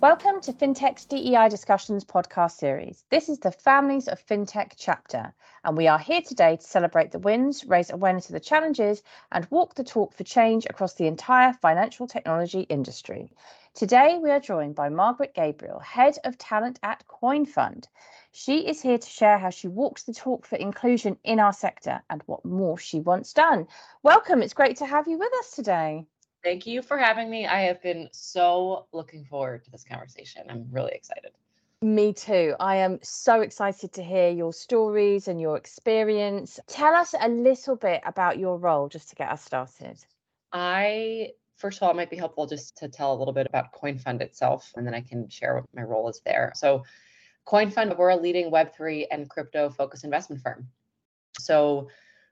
Welcome to FinTech's DEI Discussions podcast series. This is the Families of FinTech chapter, and we are here today to celebrate the wins, raise awareness of the challenges, and walk the talk for change across the entire financial technology industry. Today, we are joined by Margaret Gabriel, Head of Talent at CoinFund. She is here to share how she walks the talk for inclusion in our sector and what more she wants done. Welcome, it's great to have you with us today. Thank you for having me. I have been so looking forward to this conversation. I'm really excited. Me too. I am so excited to hear your stories and your experience. Tell us a little bit about your role just to get us started. I first of all, it might be helpful just to tell a little bit about CoinFund itself, and then I can share what my role is there. So, CoinFund, we're a leading Web3 and crypto focused investment firm. So,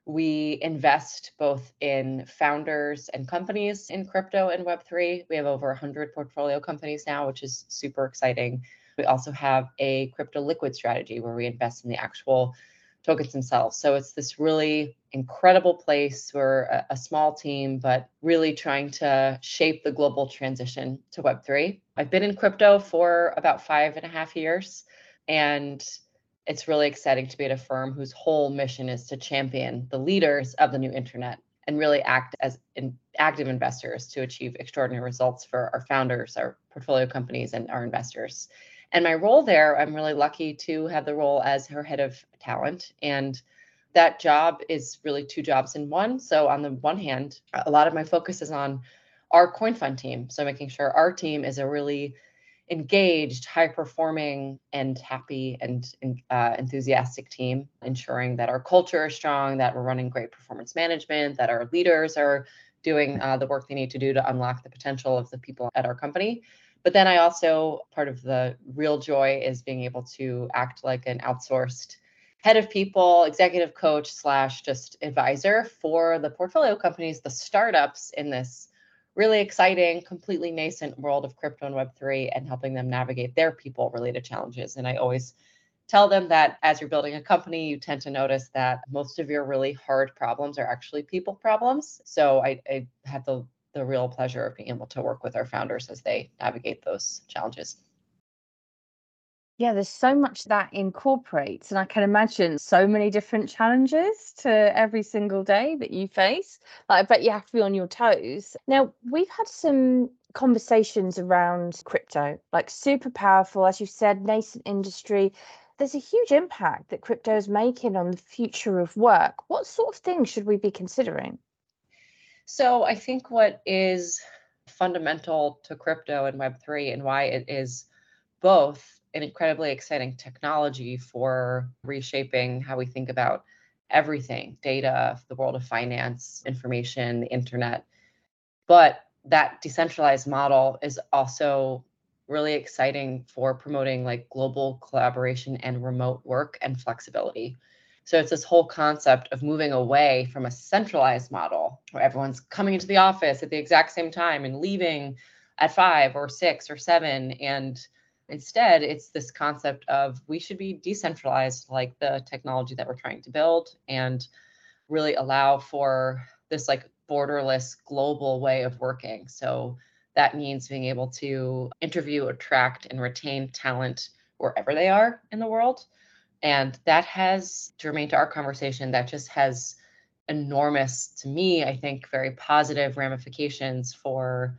we invest both in founders and companies in crypto and Web3. We have over 100 portfolio companies now, which is super exciting. We also have a crypto liquid strategy where we invest in the actual tokens themselves. So it's this really incredible place. We're a, a, small team, but really trying to shape the global transition to Web3. I've been in crypto for about five and a half years, and it's really exciting to be at a firm whose whole mission is to champion the leaders of the new internet and really act as in active investors to achieve extraordinary results for our founders, our portfolio companies, and our investors. And my role there, I'm really lucky to have the role as her head of talent. And that job is really two jobs in one. So, on the one hand, a lot of my focus is on our CoinFund team. So, making sure our team is a really engaged, high performing, and happy and uh, enthusiastic team, ensuring that our culture is strong, that we're running great performance management, that our leaders are doing uh, the work they need to do to unlock the potential of the people at our company. But then I also, part of the real joy is being able to act like an outsourced head of people, executive coach, slash just advisor for the portfolio companies, the startups in this really exciting, completely nascent world of crypto and Web3 and helping them navigate their people related challenges. And I always tell them that as you're building a company, you tend to notice that most of your really hard problems are actually people problems. So I, I had the the real pleasure of being able to work with our founders as they navigate those challenges. Yeah, there's so much that incorporates, and I can imagine so many different challenges to every single day that you face. Like, I bet you have to be on your toes. Now, we've had some conversations around crypto, like super powerful, as you said, nascent industry. There's a huge impact that crypto is making on the future of work. What sort of things should we be considering? So I think what is fundamental to crypto and Web3 and why it is both an incredibly exciting technology for reshaping how we think about everything data, the world of finance, information, the internet. But that decentralized model is also really exciting for promoting like global collaboration and remote work and flexibility. So it's this whole concept of moving away from a centralized model where everyone's coming into the office at the exact same time and leaving at five or six or seven. And instead, it's this concept of we should be decentralized, like the technology that we're trying to build, and really allow for this like borderless global way of working. So that means being able to interview, attract, and retain talent wherever they are in the world and that has, germane to our conversation, that just has enormous, to me, I think, very positive ramifications for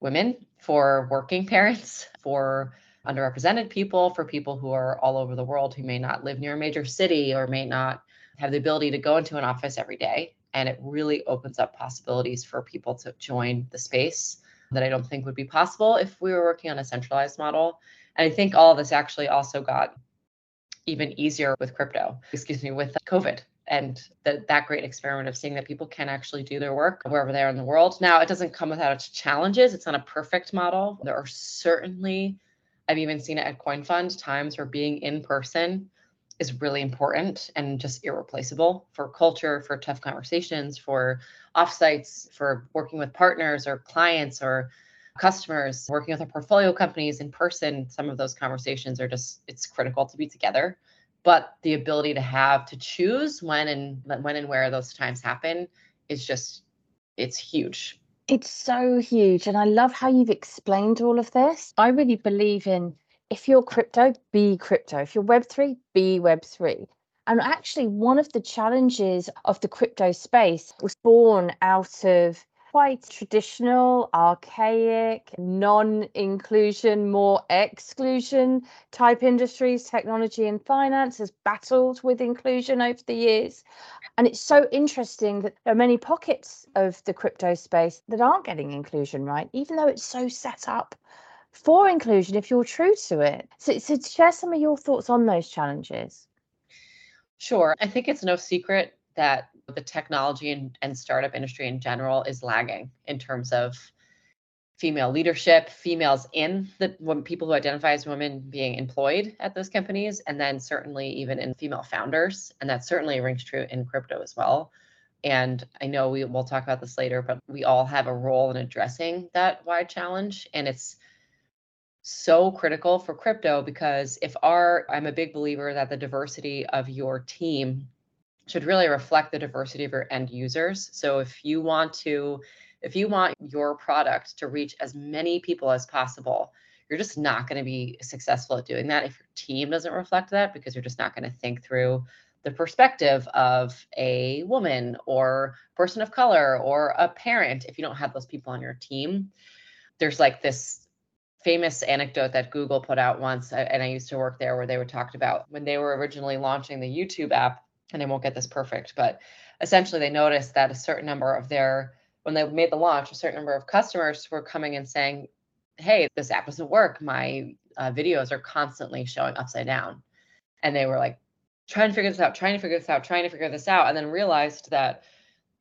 women, for working parents, for underrepresented people, for people who are all over the world who may not live near a major city or may not have the ability to go into an office every day. And it really opens up possibilities for people to join the space that I don't think would be possible if we were working on a centralized model. And I think all of this actually also got even easier with crypto, excuse me, with COVID and the, that great experiment of seeing that people can actually do their work wherever they are in the world. Now, it doesn't come without its challenges. It's not a perfect model. There are certainly, I've even seen it at CoinFund, times where being in person is really important and just irreplaceable for culture, for tough conversations, for offsites, for working with partners or clients or customers, working with our portfolio companies in person, some of those conversations are just it's critical to be together. But the ability to have to choose when and when and where those times happen is just it's huge. It's so huge. And I love how you've explained all of this. I really believe in if you're crypto, be crypto. If you're Web3, be Web3. And actually, one of the challenges of the crypto space was born out of quite traditional, archaic, non inclusion, more exclusion type industries. Technology and finance has battled with inclusion over the years. And it's so interesting that there are many pockets of the crypto space that aren't getting inclusion right, even though it's so set up for inclusion if you're true to it. So, so share some of your thoughts on those challenges. Sure. I think it's no secret that the technology and, and startup industry in general is lagging in terms of female leadership, females in the when people who identify as women being employed at those companies, and then certainly even in female founders. And that certainly rings true in crypto as well. And I know we will talk about this later, but we all have a role in addressing that wide challenge. And it's so critical for crypto because if our, I'm a big believer that the diversity of your team should really reflect the diversity of your end users. So if you want to if you want your product to reach as many people as possible, you're just not going to be successful at doing that if your team doesn't reflect that because you're just not going to think through the perspective of a woman or person of color or a parent if you don't have those people on your team. There's like this famous anecdote that Google put out once, and I used to work there where they were talked about when they were originally launching the YouTube app, and I won't get this perfect, but essentially they noticed that a certain number of their when they made the launch, a certain number of customers were coming and saying, "Hey, this app doesn't work. My uh, videos are constantly showing upside down," and they were like, trying to figure this out, trying to figure this out, trying to figure this out, and then realized that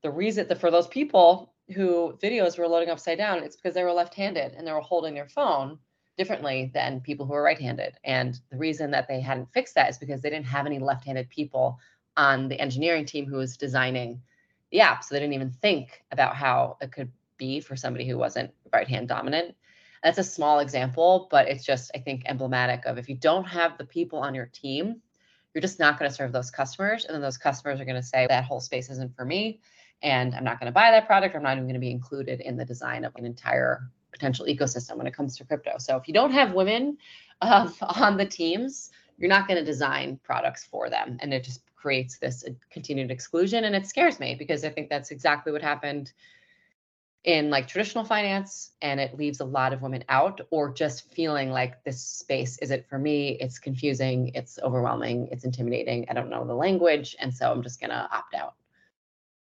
the reason that for those people who videos were loading upside down, it's because they were left-handed and they were holding their phone differently than people who are right-handed. And the reason that they hadn't fixed that is because they didn't have any left-handed people on the engineering team who was designing the app. So they didn't even think about how it could be for somebody who wasn't right hand dominant. That's a small example, but it's just, I think, emblematic of if you don't have the people on your team, you're just not going to serve those customers. And then those customers are going to say, that whole space isn't for me. And I'm not going to buy that product. I'm not even going to be included in the design of an entire potential ecosystem when it comes to crypto. So if you don't have women um, on the teams, you're not going to design products for them. And it just creates this continued exclusion and it scares me because i think that's exactly what happened in like traditional finance and it leaves a lot of women out or just feeling like this space isn't for me. It's confusing it's overwhelming it's intimidating. I don't know the language and so i'm just going to opt out.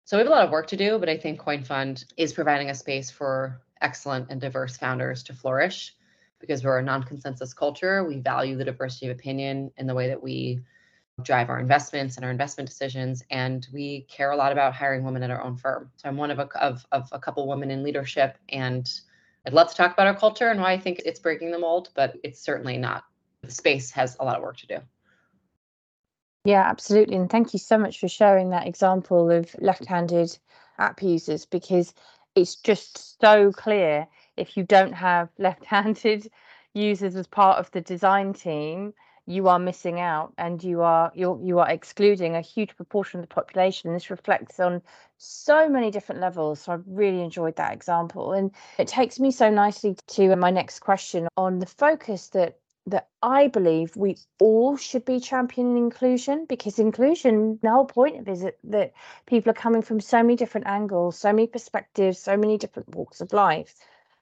So we have a lot of work to do but i think CoinFund is providing a space for excellent and diverse founders to flourish because we're a non-consensus culture. We value the diversity of opinion in the way that we drive our investments and our investment decisions. And we care a lot about hiring women at our own firm. So I'm one of a, of, of a couple women in leadership. And I'd love to talk about our culture and why I think it's breaking the mold, but it's certainly not. The space has a lot of work to do. Yeah, absolutely. And thank you so much for sharing that example of left handed app users because it's just so clear if you don't have left handed users as part of the design team you are missing out and you are you're you are excluding a huge proportion of the population And this reflects on so many different levels so i really enjoyed that example and it takes me so nicely to my next question on the focus that that I believe we all should be championing inclusion because inclusion, the whole point of it is that, that people are coming from so many different angles, so many perspectives, so many different walks of life.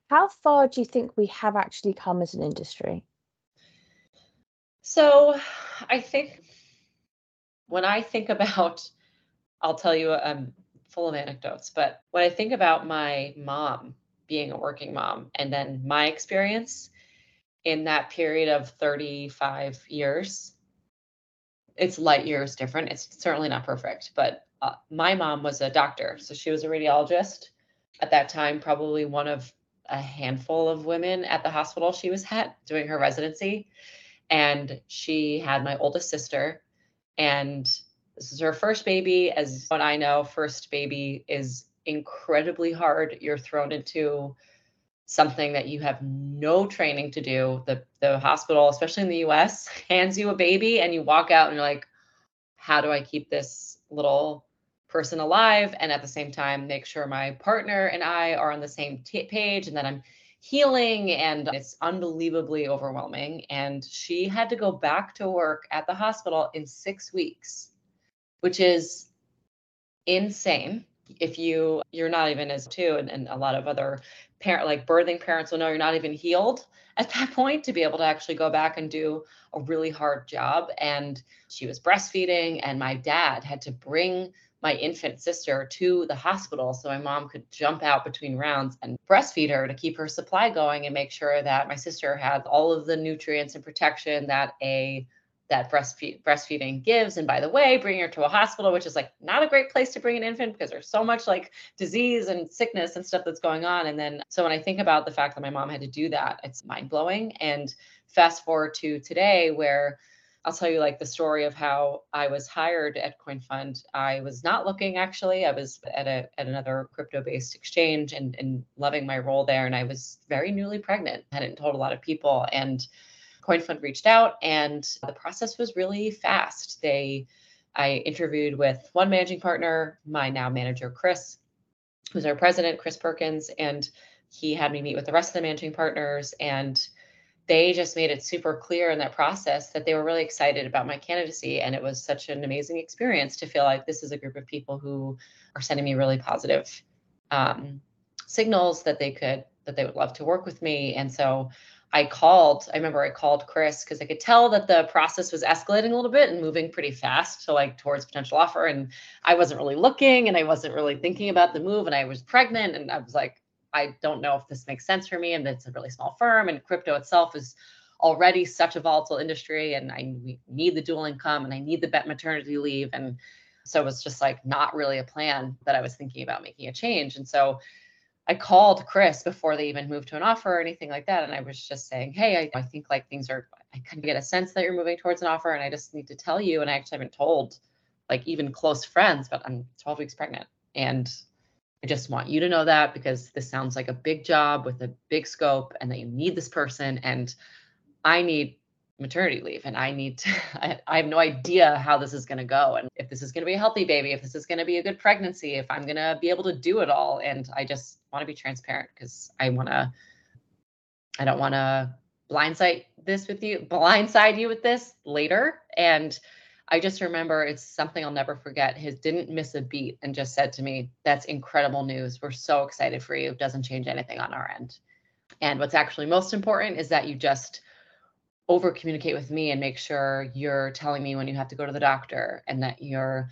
How far do you think we have actually come as an industry? So I think when I think about, I'll tell you, I'm full of anecdotes, but when I think about my mom being a working mom and then my experience in that period of 35 years, it's light years different. It's certainly not perfect, but uh, my mom was a doctor. So she was a radiologist at that time, probably one of a handful of women at the hospital she was at doing her residency and she had my oldest sister and this is her first baby. As what i know first baby is incredibly hard. You're thrown into something that you have no training to do. The the hospital especially in the us hands you a baby and you walk out and you're like how do i keep this little person alive? And at the same time make sure my partner and I are on the same t- page and that I'm healing and it's unbelievably overwhelming. And she had to go back to work at the hospital in 6 weeks which is insane. If you you're not even as two and, and a lot of other parent like birthing parents will know you're not even healed at that point to be able to actually go back and do a really hard job. And she was breastfeeding and my dad had to bring my infant sister to the hospital so my mom could jump out between rounds and breastfeed her to keep her supply going and make sure that my sister had all of the nutrients and protection that a that breastfeed, breastfeeding gives. And by the way, bring her to a hospital, which is like not a great place to bring an infant because there's so much like disease and sickness and stuff that's going on. And then, so when I think about the fact that my mom had to do that, it's mind blowing. And fast forward to today, where I'll tell you like the story of how I was hired at CoinFund. I was not looking actually. I was at a at another crypto-based exchange and and loving my role there. And I was very newly pregnant. I hadn't told a lot of people. And CoinFund reached out, and the process was really fast. They, I interviewed with one managing partner, my now manager Chris, who's our president, Chris Perkins, and he had me meet with the rest of the managing partners, and they just made it super clear in that process that they were really excited about my candidacy, and it was such an amazing experience to feel like this is a group of people who are sending me really positive um, signals that they could that they would love to work with me, and so I called, I remember I called Chris because I could tell that the process was escalating a little bit and moving pretty fast to like towards potential offer. And I wasn't really looking and I wasn't really thinking about the move. And I was pregnant and I was like, I don't know if this makes sense for me. And it's a really small firm and crypto itself is already such a volatile industry. And I need the dual income and I need the bet maternity leave. And so it was just like not really a plan that I was thinking about making a change. And so I called Chris before they even moved to an offer or anything like that. And I was just saying, Hey, I, I think like things are, I kind of get a sense that you're moving towards an offer. And I just need to tell you. And I actually haven't told like even close friends, but I'm 12 weeks pregnant. And I just want you to know that because this sounds like a big job with a big scope and that you need this person. And I need maternity leave and I need to, I, I have no idea how this is going to go and if this is going to be a healthy baby, if this is going to be a good pregnancy, if I'm going to be able to do it all. And I just want to be transparent because I want to, I don't want to blindside this with you, blindside you with this later. And I just remember it's something I'll never forget. His didn't miss a beat and just said to me, That's incredible news. We're so excited for you. It doesn't change anything on our end. And what's actually most important is that you just over communicate with me and make sure you're telling me when you have to go to the doctor and that you're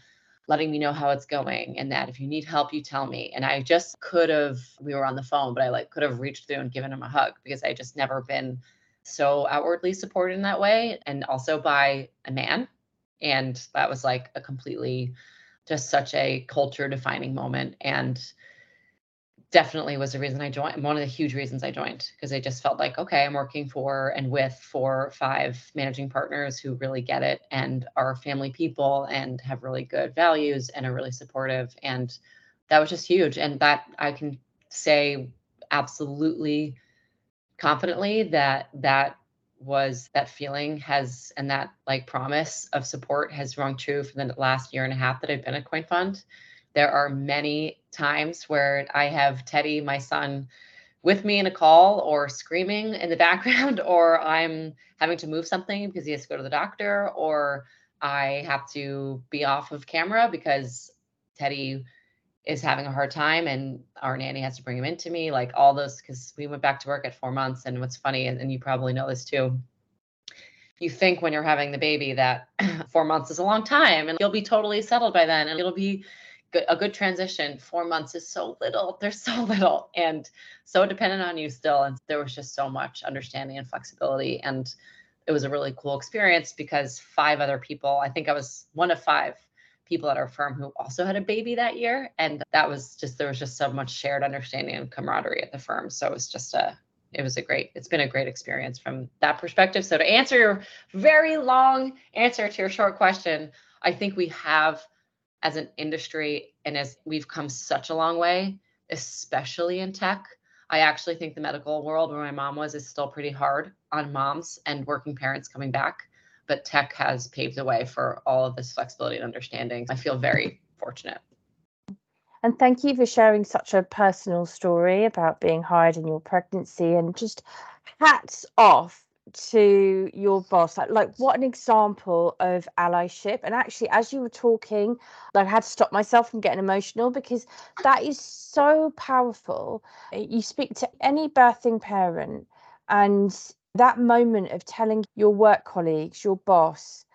letting me know how it's going and that if you need help you tell me and i just could have we were on the phone but i like could have reached through and given him a hug because i just never been so outwardly supported in that way and also by a man and that was like a completely just such a culture defining moment and definitely was the reason I joined. One of the huge reasons I joined because I just felt like, okay, I'm working for and with four, five managing partners who really get it and are family people and have really good values and are really supportive. And that was just huge. And that I can say absolutely confidently that that was that feeling has and that like promise of support has rung true for the last year and a half that I've been at CoinFund. there are many times where I have Teddy, my son, with me in a call or screaming in the background, or I'm having to move something because he has to go to the doctor, or I have to be off of camera because Teddy is having a hard time and our nanny has to bring him into me like all those because we went back to work at four months and what's funny and, and you probably know this too you think when you're having the baby that four months is a long time and you'll be totally settled by then and it'll be good, a good transition. Four months is so little. There's so little and so dependent on you still. And there was just so much understanding and flexibility. And it was a really cool experience because five other people, I think I was one of five people at our firm who also had a baby that year. And that was just, there was just so much shared understanding and camaraderie at the firm. So it was just a, it was a great, it's been a great experience from that perspective. So to answer your very long answer to your short question, I think we have as an industry and as we've come such a long way, especially in tech. I actually think the medical world where my mom was is still pretty hard on moms and working parents coming back. But tech has paved the way for all of this flexibility and understanding. I feel very fortunate. And thank you for sharing such a personal story about being hired in your pregnancy and just hats off to your boss like like what an example of allyship and actually as you were talking i had to stop myself from getting emotional because that is so powerful you speak to any birthing parent and that moment of telling your work colleagues your boss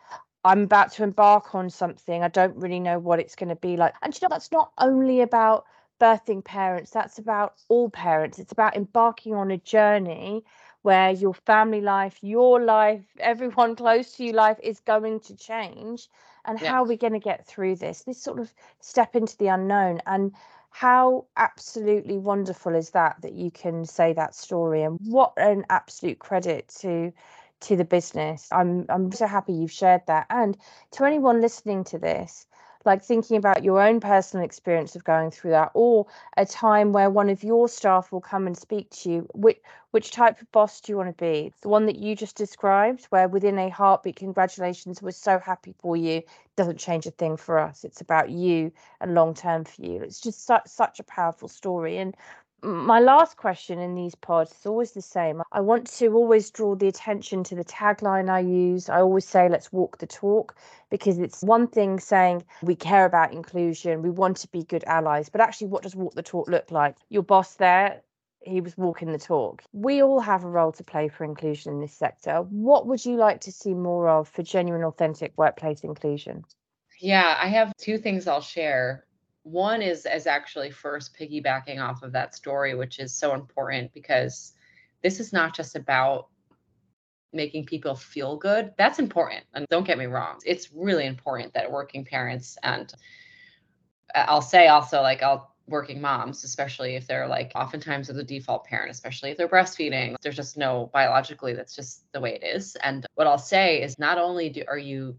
i'm about to embark on something i don't really know what it's going to be like and you know that's not only about birthing parents that's about all parents it's about embarking on a journey where your family life, your life, everyone close to you life is going to change. And yeah. how are we going to get through this? This sort of step into the unknown. And how absolutely wonderful is that that you can say that story and what an absolute credit to to the business. I'm i'm so happy you've shared that. And to anyone listening to this like thinking about your own personal experience of going through that or a time where one of your staff will come and speak to you which which type of boss do you want to be? The one that you just described where within a heartbeat congratulations we're so happy for you. Doesn't change a thing for us. It's about you and long term for you. It's just such such a powerful story and my last question in these pods is always the same. I want to always draw the attention to the tagline I use. I always say, let's walk the talk, because it's one thing saying we care about inclusion, we want to be good allies, but actually, what does walk the talk look like? Your boss there, he was walking the talk. We all have a role to play for inclusion in this sector. What would you like to see more of for genuine, authentic workplace inclusion? Yeah, I have two things I'll share one is as actually first piggybacking off of that story which is so important because this is not just about making people feel good. That's important and don't get me wrong. It's really important that working parents and uh, i'll say also like i'll working moms especially if they're like oftentimes are the default parent especially if they're breastfeeding there's just no biologically that's just the way it is. And what i'll say is not only do are you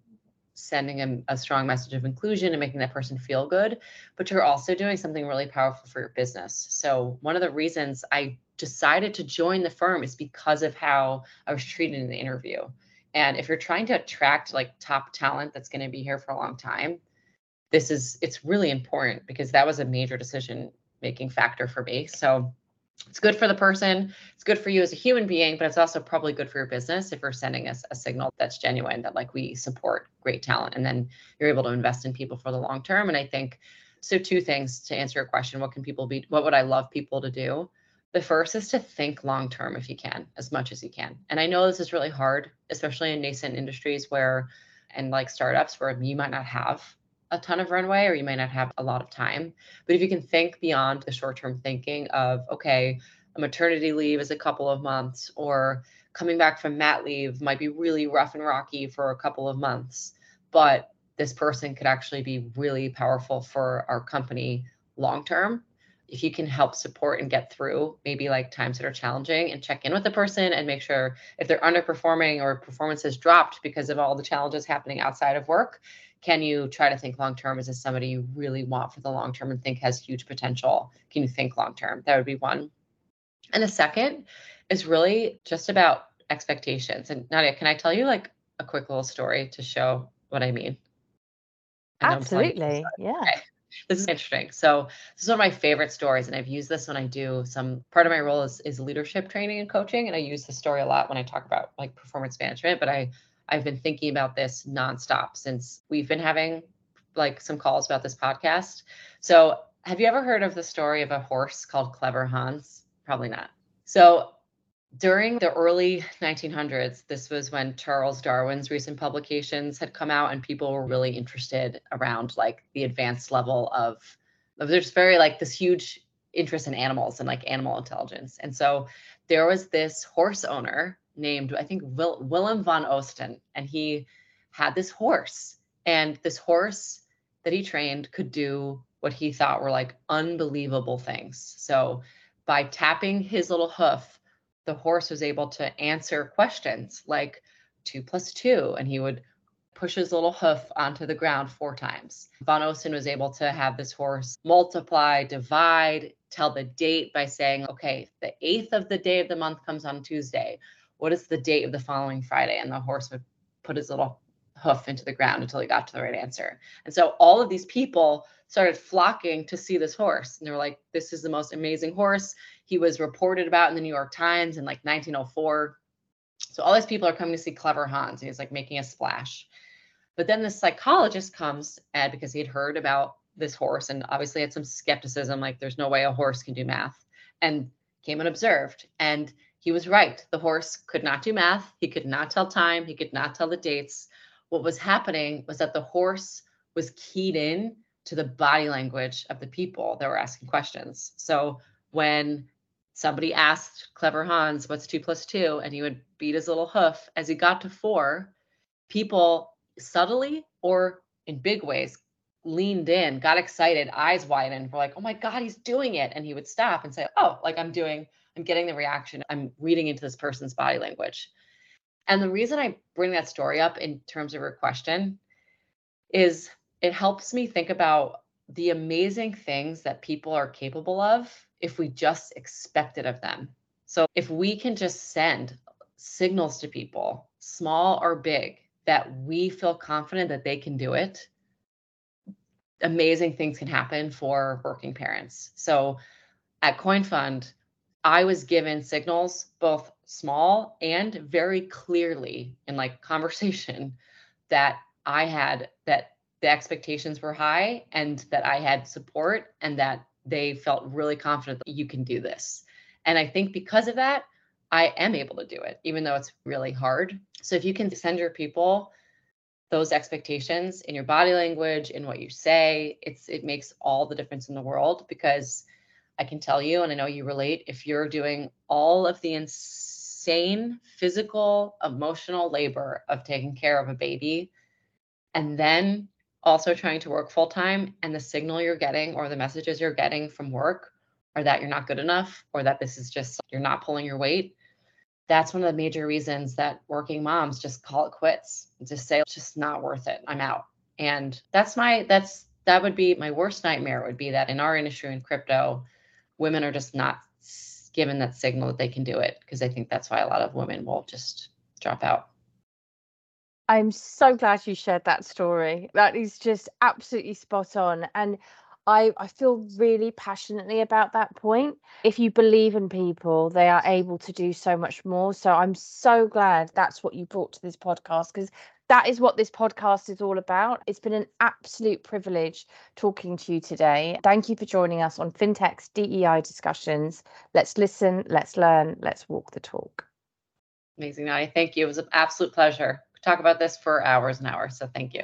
sending a, a, strong message of inclusion and making that person feel good, but you're also doing something really powerful for your business. So, one of the reasons I decided to join the firm is because of how I was treated in the interview. And if you're trying to attract like top talent that's going to be here for a long time, this is it's really important because that was a major decision making factor for me. So, it's good for the person. It's good for you as a human being but it's also probably good for your business if you're sending us a, signal that's genuine that like we support great talent and then you're able to invest in people for the long term. And i think so two things to answer your question what can people be what would i love people to do? The first is to think long term if you can as much as you can. And i know this is really hard especially in nascent industries where and like startups where you might not have a ton of runway or you might not have a lot of time. But if you can think beyond the short term thinking of, okay, a maternity leave is a couple of months, or coming back from mat leave might be really rough and rocky for a couple of months, but this person could actually be really powerful for our company long term if you can help support and get through maybe like times that are challenging and check in with the person and make sure if they're underperforming or performance has dropped because of all the challenges happening outside of work can you try to think long term is this somebody you really want for the long term and think has huge potential? Can you think long term that would be one. And the second is really just about expectations. And nadia can i tell you like a quick little story to show what i mean? Absolutely. yeah. okay. This is interesting. So this is one of my favorite stories, and I've used this when I do some part of my role is, is leadership training and coaching, and I use this story a lot when I talk about like performance management. But I I've been thinking about this nonstop since we've been having like some calls about this podcast. So have you ever heard of the story of a horse called Clever Hans? Probably not. So during the early 1900s, this was when Charles Darwin's recent publications had come out, and people were really interested around like the advanced level of, there's very like this huge interest in animals and like animal intelligence. And so there was this horse owner named, I think, Will, Willem van Osten, and he had this horse, and this horse that he trained could do what he thought were like unbelievable things. So by tapping his little hoof the horse was able to answer questions like two plus two, and he would push his little hoof onto the ground four times. Van Osten was able to have this horse multiply, divide, tell the date by saying, okay, the eighth of the day of the month comes on Tuesday. What is the date of the following Friday? And the horse would put his little hoof into the ground until he got to the right answer. And so all of these people started flocking to see this horse. And they were like, this is the most amazing horse. He was reported about in the New York Times in like 1904. So all these people are coming to see Clever Hans. And he's like making a splash. But then the psychologist comes and because he had heard about this horse and obviously had some skepticism, like there's no way a horse can do math, and came and observed. And he was right. The horse could not do math. He could not tell time. He could not tell the dates. What was happening was that the horse was keyed in to the body language of the people that were asking questions. So when somebody asked Clever Hans, what's two plus two? And he would beat his little hoof. As he got to four, people subtly or in big ways leaned in, got excited, eyes widened, were like, oh my God, he's doing it. And he would stop and say, oh, like I'm doing, I'm getting the reaction. I'm reading into this person's body language. And the reason I bring that story up in terms of your question is it helps me think about the amazing things that people are capable of if we just expect it of them. So if we can just send signals to people, small or big, that we feel confident that they can do it, amazing things can happen for working parents. So at CoinFund, I was given signals, both small and very clearly in like conversation, that I had that the expectations were high and that I had support and that they felt really confident that you can do this. And I think because of that, I am able to do it, even though it's really hard. So if you can send your people those expectations in your body language, in what you say, it's it makes all the difference in the world because I can tell you, and I know you relate, if you're doing all of the insane physical, emotional labor of taking care of a baby, and then also trying to work full time, and the signal you're getting or the messages you're getting from work are that you're not good enough or that this is just you're not pulling your weight that's one of the major reasons that working moms just call it quits just say it's just not worth it i'm out. And that's my that's that would be my worst nightmare would be that in our industry in crypto women are just not given that signal that they can do it because i think that's why a lot of women will just drop out i'm so glad you shared that story that is just absolutely spot on and I, I feel really passionately about that point. If you believe in people, they are able to do so much more. So I'm so glad that's what you brought to this podcast because that is what this podcast is all about. It's been an absolute privilege talking to you today. Thank you for joining us on FinTech's DEI discussions. Let's listen, let's learn, let's walk the talk. Amazing, Nadia. Thank you. It was an absolute pleasure. Talk about this for hours and hours. So thank you.